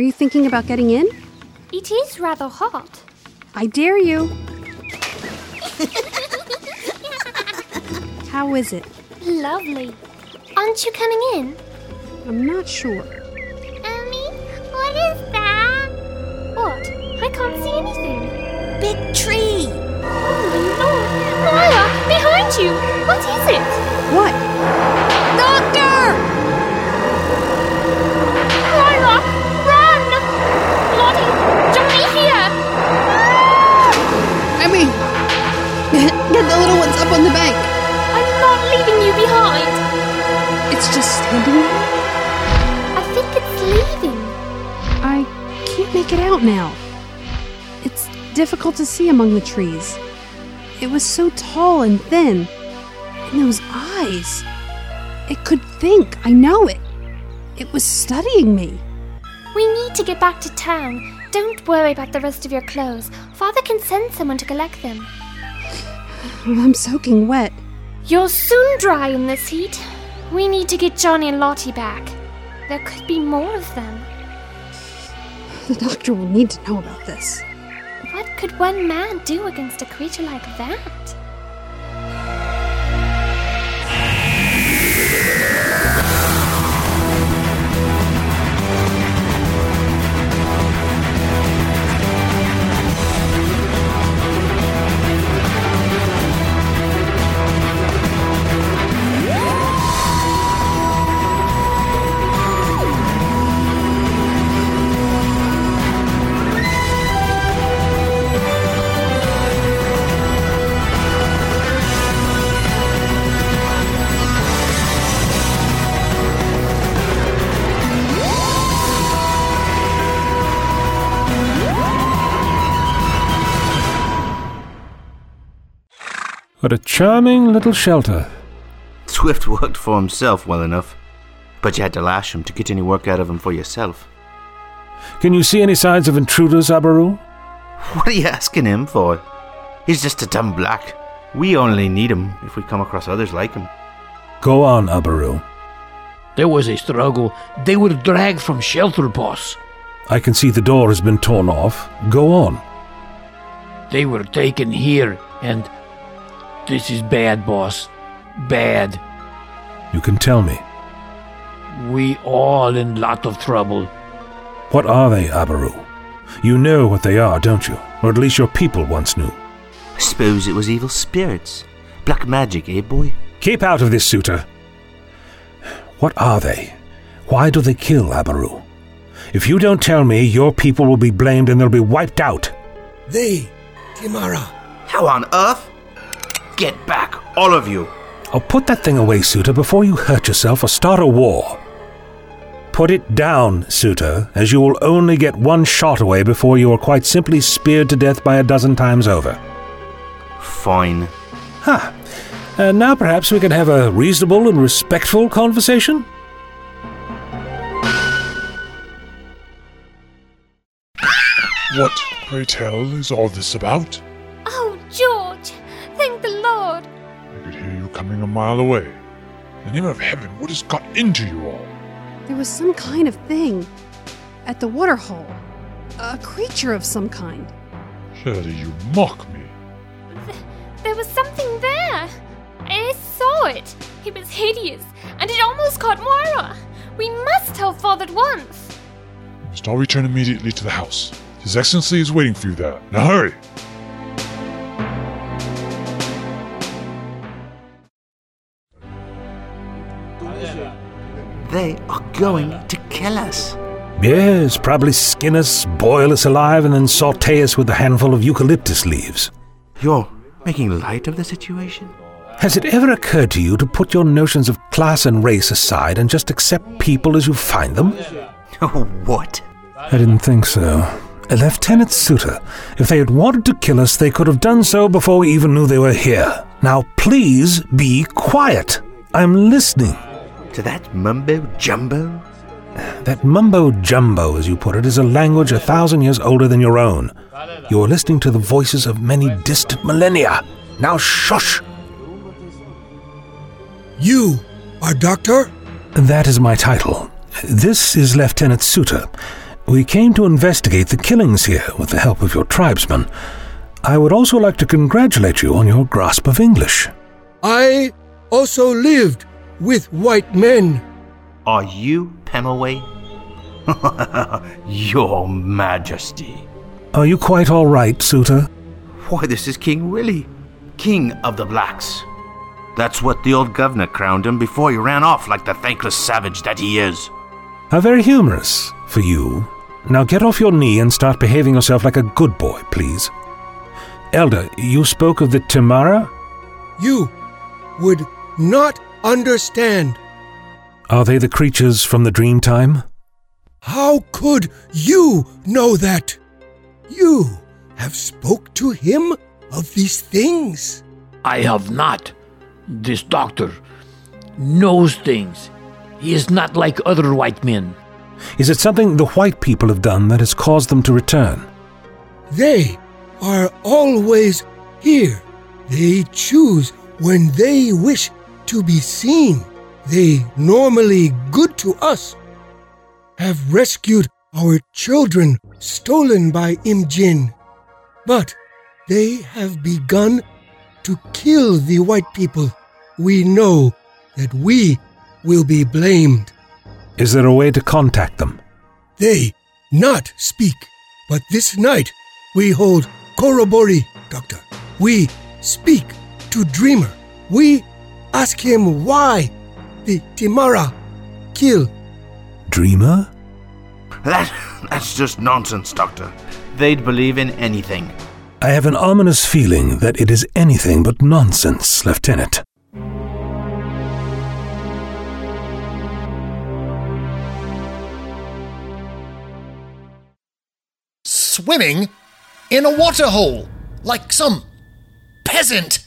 Are you thinking about getting in? It is rather hot. I dare you. How is it? Lovely. Aren't you coming in? I'm not sure. Emmy, what is that? What? I can't see anything. Big tree! Oh my lord! Maya, behind you! What is it? What? Get the little ones up on the bank. I'm not leaving you behind. It's just standing there. I think it's leaving. I can't make it out now. It's difficult to see among the trees. It was so tall and thin. And those eyes. It could think, I know it. It was studying me. We need to get back to town. Don't worry about the rest of your clothes. Father can send someone to collect them. I'm soaking wet. You'll soon dry in this heat. We need to get Johnny and Lottie back. There could be more of them. The doctor will need to know about this. What could one man do against a creature like that? What a charming little shelter. Swift worked for himself well enough, but you had to lash him to get any work out of him for yourself. Can you see any signs of intruders, Abaru? What are you asking him for? He's just a dumb black. We only need him if we come across others like him. Go on, Abaru. There was a struggle. They were dragged from shelter, boss. I can see the door has been torn off. Go on. They were taken here, and this is bad, boss. Bad. You can tell me. We all in lot of trouble. What are they, Abaru? You know what they are, don't you? Or at least your people once knew. I suppose it was evil spirits. Black magic, eh, boy? Keep out of this, Suter. What are they? Why do they kill Abaru? If you don't tell me, your people will be blamed and they'll be wiped out. They, Kimara. How on earth? Get back, all of you. I'll put that thing away, Suter, before you hurt yourself or start a war. Put it down, Suter, as you will only get one shot away before you are quite simply speared to death by a dozen times over. Fine. Ha! And now perhaps we can have a reasonable and respectful conversation? What, pray tell, is all this about? Oh, George! Coming a mile away. In the name of heaven, what has got into you all? There was some kind of thing at the waterhole. A creature of some kind. Surely you mock me. There was something there! I saw it! It was hideous, and it almost caught Moira! We must tell Father at once! You must all return immediately to the house. His Excellency is waiting for you there. Now hurry! They are going to kill us. Yes, probably skin us, boil us alive, and then saute us with a handful of eucalyptus leaves. You're making light of the situation? Has it ever occurred to you to put your notions of class and race aside and just accept people as you find them? Oh, what? I didn't think so. Lieutenant Suter, if they had wanted to kill us, they could have done so before we even knew they were here. Now, please be quiet. I'm listening. To that mumbo jumbo? That mumbo jumbo, as you put it, is a language a thousand years older than your own. You are listening to the voices of many distant millennia. Now shush! You, our doctor? That is my title. This is Lieutenant Suter. We came to investigate the killings here with the help of your tribesmen. I would also like to congratulate you on your grasp of English. I also lived with white men. Are you Pemulwuy? Your Majesty. Are you quite all right, Suter? Why, this is King Willie, King of the Blacks. That's what the old governor crowned him before he ran off like the thankless savage that he is. How very humorous for you. Now get off your knee and start behaving yourself like a good boy, please. Elder, you spoke of the Tamara? You would not understand. Are they the creatures from the dream time? How could you know that? You have spoke to him of these things. I have not. This doctor knows things. He is not like other white men. Is it something the white people have done that has caused them to return? They are always here. They choose when they wish to be seen. They normally good to us. Have rescued our children stolen by Imjin. But they have begun to kill the white people. We know that we will be blamed. Is there a way to contact them? They not speak. But this night we hold corroboree, Doctor. We speak to Dreamer. We ask him why the Timara kill. Dreamer? That, that's just nonsense, Doctor. They'd believe in anything. I have an ominous feeling that it is anything but nonsense, Lieutenant. Swimming in a waterhole, like some peasant.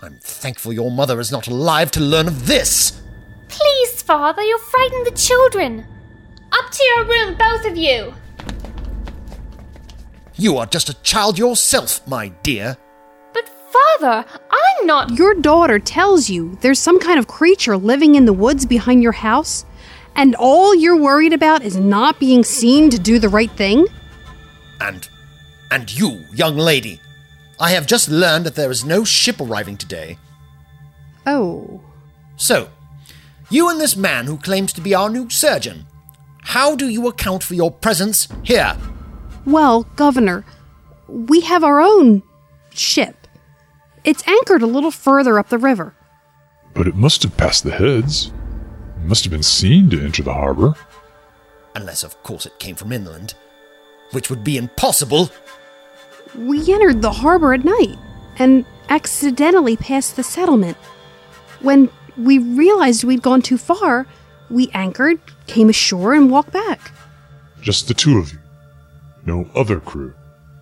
I'm thankful your mother is not alive to learn of this. Please, Father, you'll frighten the children. Up to your room, both of you. You are just a child yourself, my dear. But, Father, I'm not. Your daughter tells you there's some kind of creature living in the woods behind your house, and all you're worried about is not being seen to do the right thing? And. and you, young lady. I have just learned that there is no ship arriving today. Oh. So, you and this man who claims to be our new surgeon, how do you account for your presence here? Well, Governor, we have our own ship. It's anchored a little further up the river. But it must have passed the heads. It must have been seen to enter the harbor. Unless, of course, it came from inland, which would be impossible. We entered the harbor at night and accidentally passed the settlement. When we realized we'd gone too far, we anchored, came ashore, and walked back. Just the two of you. No other crew.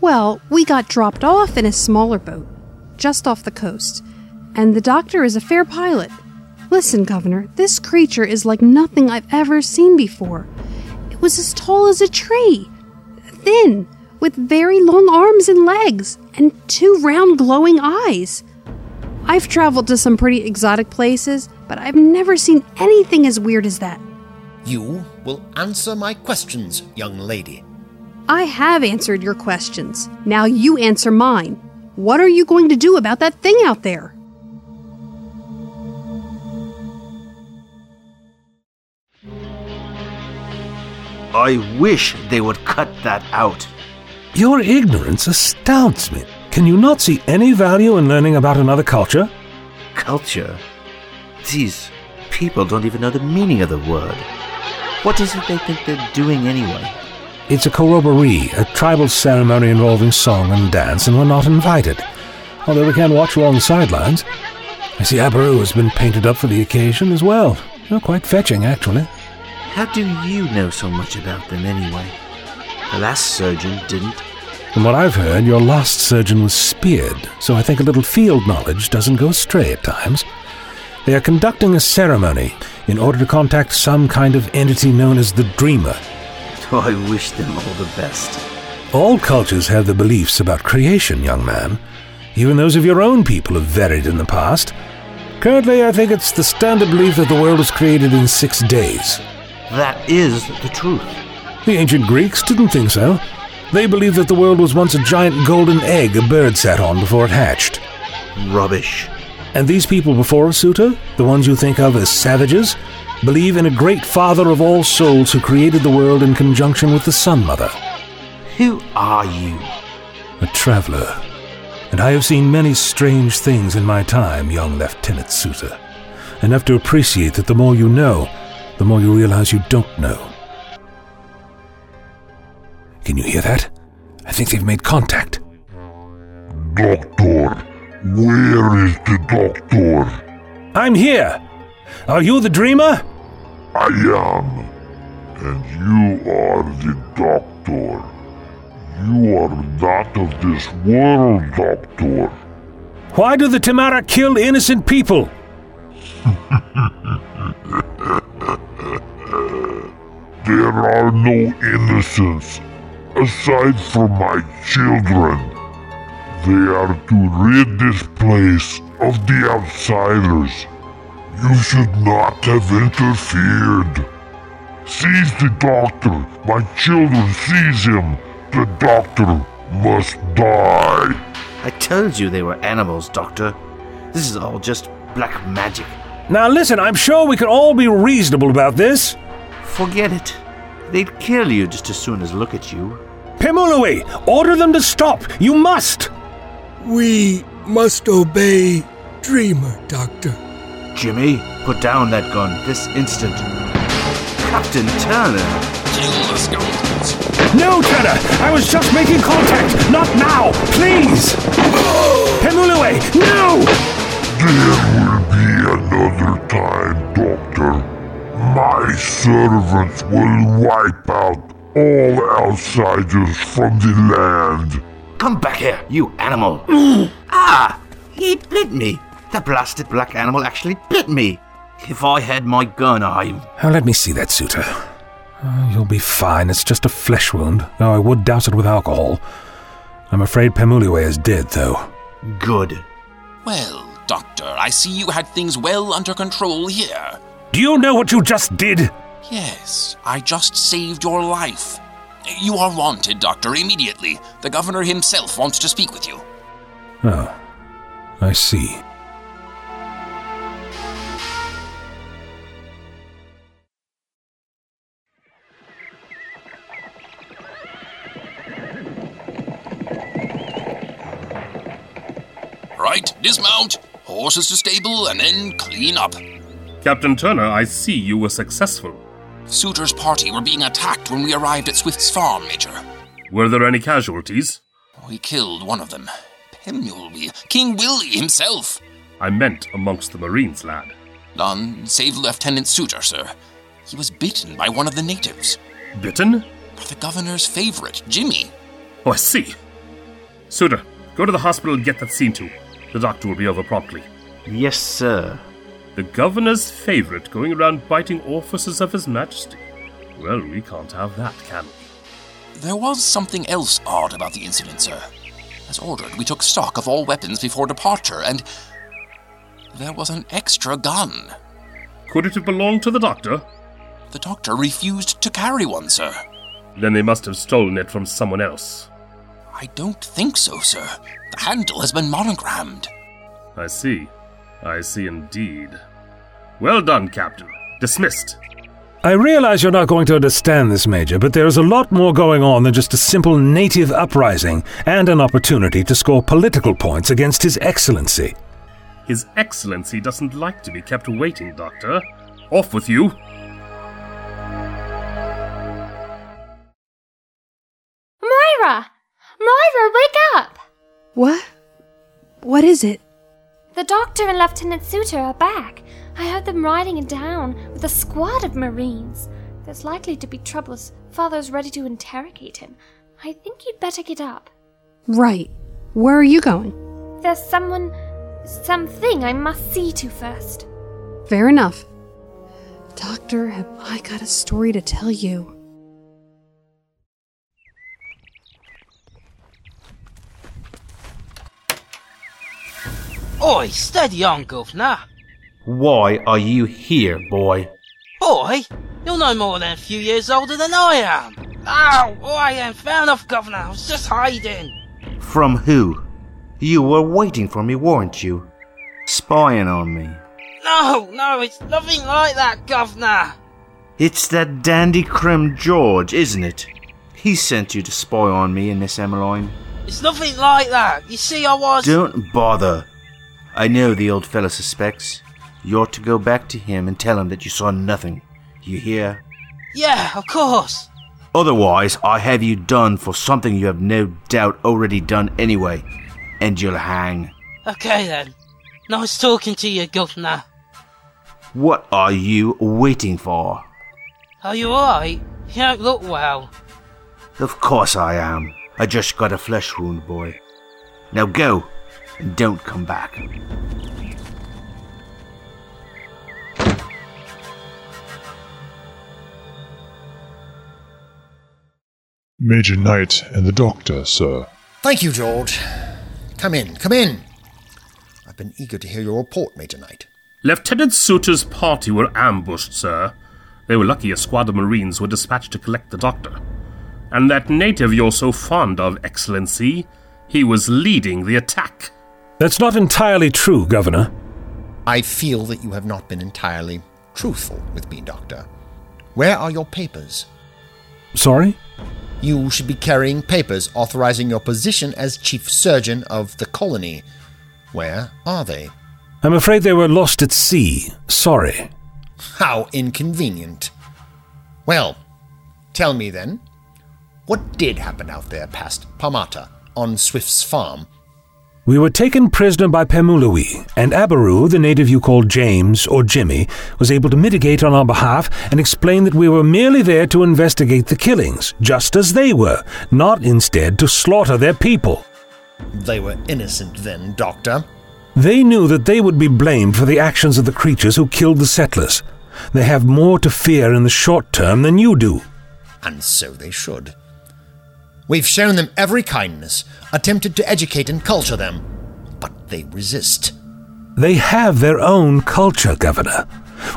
Well, we got dropped off in a smaller boat, just off the coast, and the doctor is a fair pilot. Listen, Governor, this creature is like nothing I've ever seen before. It was as tall as a tree, thin, with very long arms and legs, and two round glowing eyes. I've traveled to some pretty exotic places, but I've never seen anything as weird as that. You will answer my questions, young lady. I have answered your questions. Now you answer mine. What are you going to do about that thing out there? I wish they would cut that out. Your ignorance astounds me. Can you not see any value in learning about another culture? Culture? These people don't even know the meaning of the word. What is it they think they're doing anyway? It's a corroboree, a tribal ceremony involving song and dance, and we're not invited. Although we can watch along the sidelines. I see Abaru has been painted up for the occasion as well. You're quite fetching, actually. How do you know so much about them anyway? The last surgeon didn't. From what I've heard, your last surgeon was speared, so I think a little field knowledge doesn't go astray at times. They are conducting a ceremony in order to contact some kind of entity known as the Dreamer. Oh, I wish them all the best. All cultures have their beliefs about creation, young man. Even those of your own people have varied in the past. Currently, I think it's the standard belief that the world was created in six days. That is the truth. The ancient Greeks didn't think so. They believe that the world was once a giant golden egg a bird sat on before it hatched. Rubbish. And these people before us, Suter, the ones you think of as savages, believe in a great father of all souls who created the world in conjunction with the Sun Mother. Who are you? A traveler. And I have seen many strange things in my time, young Lieutenant Suter. Enough to appreciate that the more you know, the more you realize you don't know. Can you hear that? I think they've made contact. Doctor, where is the doctor? I'm here! Are you the dreamer? I am. And you are the doctor. You are not of this world, doctor. Why do the Tamara kill innocent people? There are no innocents aside from my children. They are to rid this place of the outsiders. You should not have interfered. Seize the doctor. My children seize him. The doctor must die. I told you they were animals, Doctor. This is all just black magic. Now listen, I'm sure we can all be reasonable about this. Forget it. They'd kill you just as soon as look at you. Pemulwuy, order them to stop. You must. We must obey Dreamer, Doctor. Jimmy, put down that gun this instant. Captain Turner. Kill the skeletons. No, Turner! I was just making contact! Not now! Please! Pemulwuy, no! There will be another time, Doctor. My servants will wipe out all outsiders from the land. Come back here, you animal. ah! He bit me. The blasted black animal actually bit me. If I had my gun, I. Now let me see that, Suter. Oh, you'll be fine. It's just a flesh wound, though I would douse it with alcohol. I'm afraid Pemulwuy is dead, though. Good. Well, Doctor, I see you had things well under control here. Do you know what you just did? Yes, I just saved your life. You are wanted, Doctor, immediately. The governor himself wants to speak with you. Oh, I see. Right, dismount, horses to stable, and then clean up. Captain Turner, I see you were successful. Suter's party were being attacked when we arrived at Swift's farm, Major. Were there any casualties? We killed one of them. Pemulwuy, King Willie himself. I meant amongst the Marines, lad. None save Lieutenant Suter, sir. He was bitten by one of the natives. Bitten? By the governor's favorite, Jimmy. Oh, I see. Suter, go to the hospital and get that seen to. The doctor will be over promptly. Yes, sir. The governor's favorite going around biting officers of his majesty. Well, we can't have that, can we? There was something else odd about the incident, sir. As ordered, we took stock of all weapons before departure, and there was an extra gun. Could it have belonged to the doctor? The doctor refused to carry one, sir. Then they must have stolen it from someone else. I don't think so, sir. The handle has been monogrammed. I see. I see indeed. Well done, Captain. Dismissed. I realize you're not going to understand this, Major, but there's a lot more going on than just a simple native uprising and an opportunity to score political points against His Excellency. His Excellency doesn't like to be kept waiting, Doctor. Off with you. Moira! Moira, wake up! What? What is it? The doctor and Lieutenant Suter are back. I heard them riding down with a squad of Marines. There's likely to be trouble as Father's ready to interrogate him. I think you'd better get up. Right. Where are you going? There's someone, something I must see to first. Fair enough. Doctor, have I got a story to tell you? Oi, steady on, governor. Why are you here, boy? Boy, you're no more than a few years older than I am. Ow! Oh, I am fair enough, Governor. I was just hiding. From who? You were waiting for me, weren't you? Spying on me. No, no, it's nothing like that, Governor. It's that dandy Crim George, isn't it? He sent you to spy on me and Miss Emmeline. It's nothing like that. You see, I was. Don't bother. I know the old fellow suspects. You ought to go back to him and tell him that you saw nothing. You hear? Yeah, of course. Otherwise, I have you done for something you have no doubt already done anyway, and you'll hang. Okay then. Nice talking to you, Governor. What are you waiting for? Are you alright? You don't look well. Of course I am. I just got a flesh wound, boy. Now go, and don't come back. Major Knight and the Doctor, sir. Thank you, George. Come in, come in. I've been eager to hear your report, Major Knight. Lieutenant Suter's party were ambushed, sir. They were lucky a squad of Marines were dispatched to collect the doctor. And that native you're so fond of, Excellency, he was leading the attack. That's not entirely true, Governor. I feel that you have not been entirely truthful with me, Doctor. Where are your papers? Sorry? You should be carrying papers authorizing your position as Chief Surgeon of the colony. Where are they? I'm afraid they were lost at sea. Sorry. How inconvenient. Well, tell me then, what did happen out there past Parramatta on Swift's farm? We were taken prisoner by Pemulwuy, and Abaru, the native you called James or Jimmy, was able to mitigate on our behalf and explain that we were merely there to investigate the killings, just as they were, not instead to slaughter their people. They were innocent then, Doctor. They knew that they would be blamed for the actions of the creatures who killed the settlers. They have more to fear in the short term than you do. And so they should. We've shown them every kindness, attempted to educate and culture them, but they resist. They have their own culture, Governor.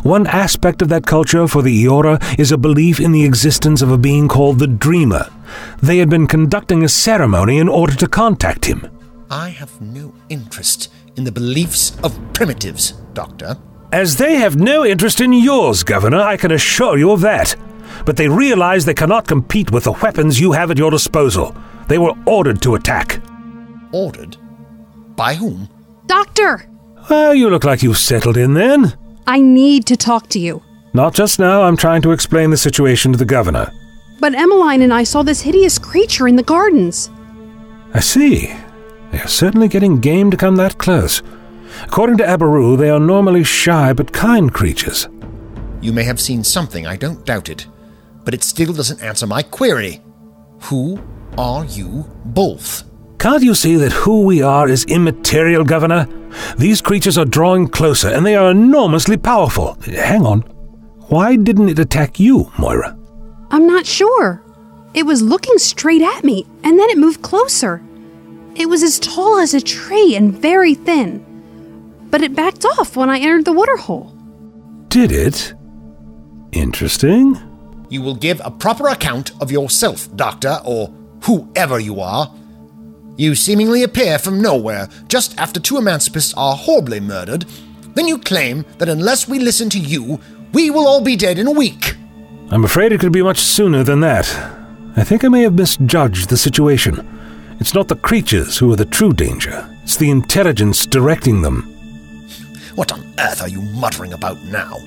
One aspect of that culture for the Eora is a belief in the existence of a being called the Dreamer. They had been conducting a ceremony in order to contact him. I have no interest in the beliefs of primitives, Doctor. As they have no interest in yours, Governor, I can assure you of that. But they realize they cannot compete with the weapons you have at your disposal. They were ordered to attack. Ordered? By whom? Doctor! Well, you look like you've settled in then. I need to talk to you. Not just now, I'm trying to explain the situation to the governor. But Emmeline and I saw this hideous creature in the gardens. I see. They are certainly getting game to come that close. According to Abaru, they are normally shy but kind creatures. You may have seen something, I don't doubt it, but it still doesn't answer my query. Who are you both? Can't you see that who we are is immaterial, Governor? These creatures are drawing closer, and they are enormously powerful. Hang on. Why didn't it attack you, Moira? I'm not sure. It was looking straight at me, and then it moved closer. It was as tall as a tree and very thin. But it backed off when I entered the waterhole. Did it? Interesting. You will give a proper account of yourself, Doctor, or whoever you are. You seemingly appear from nowhere just after two emancipists are horribly murdered. Then you claim that unless we listen to you, we will all be dead in a week. I'm afraid it could be much sooner than that. I think I may have misjudged the situation. It's not the creatures who are the true danger, it's the intelligence directing them. What on earth are you muttering about now?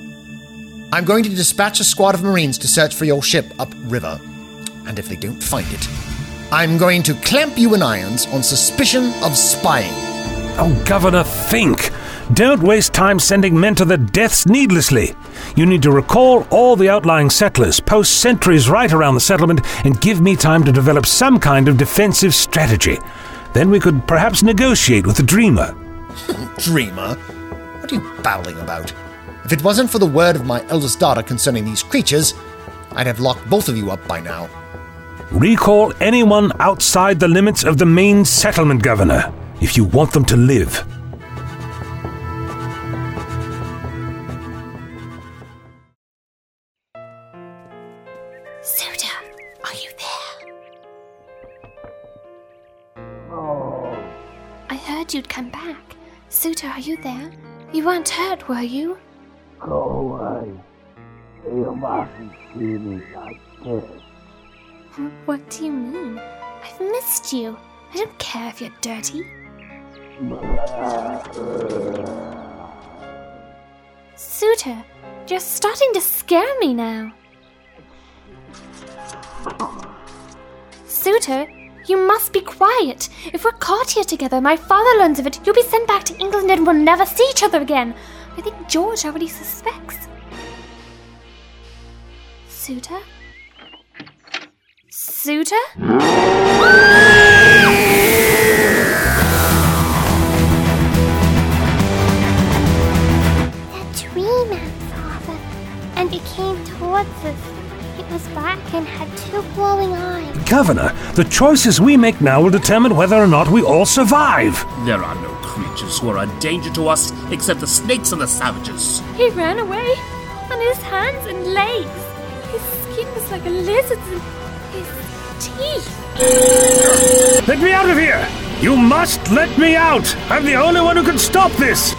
I'm going to dispatch a squad of Marines to search for your ship upriver. And if they don't find it, I'm going to clamp you in irons on suspicion of spying. Oh, Governor, think! Don't waste time sending men to their deaths needlessly. You need to recall all the outlying settlers, post sentries right around the settlement, and give me time to develop some kind of defensive strategy. Then we could perhaps negotiate with the Dreamer. Dreamer? What are you babbling about? If it wasn't for the word of my eldest daughter concerning these creatures, I'd have locked both of you up by now. Recall anyone outside the limits of the main settlement, Governor, if you want them to live. Suter, are you there? Oh. I heard you'd come back. Suter, are you there? You weren't hurt, were you? Go away. You mustn't see me like this. What do you mean? I've missed you. I don't care if you're dirty. Suter, you're starting to scare me now. Suter, you must be quiet. If we're caught here together, my father learns of it, you'll be sent back to England and we'll never see each other again. I think George already suspects. Suter? Suter? That tree man, Father, and it came towards us. It was black and had two glowing eyes. Governor, the choices we make now will determine whether or not we all survive. There are no creatures who are a danger to us except the snakes and the savages. He ran away on his hands and legs. His skin was like a lizard's and his teeth. Let me out of here! You must let me out! I'm the only one who can stop this!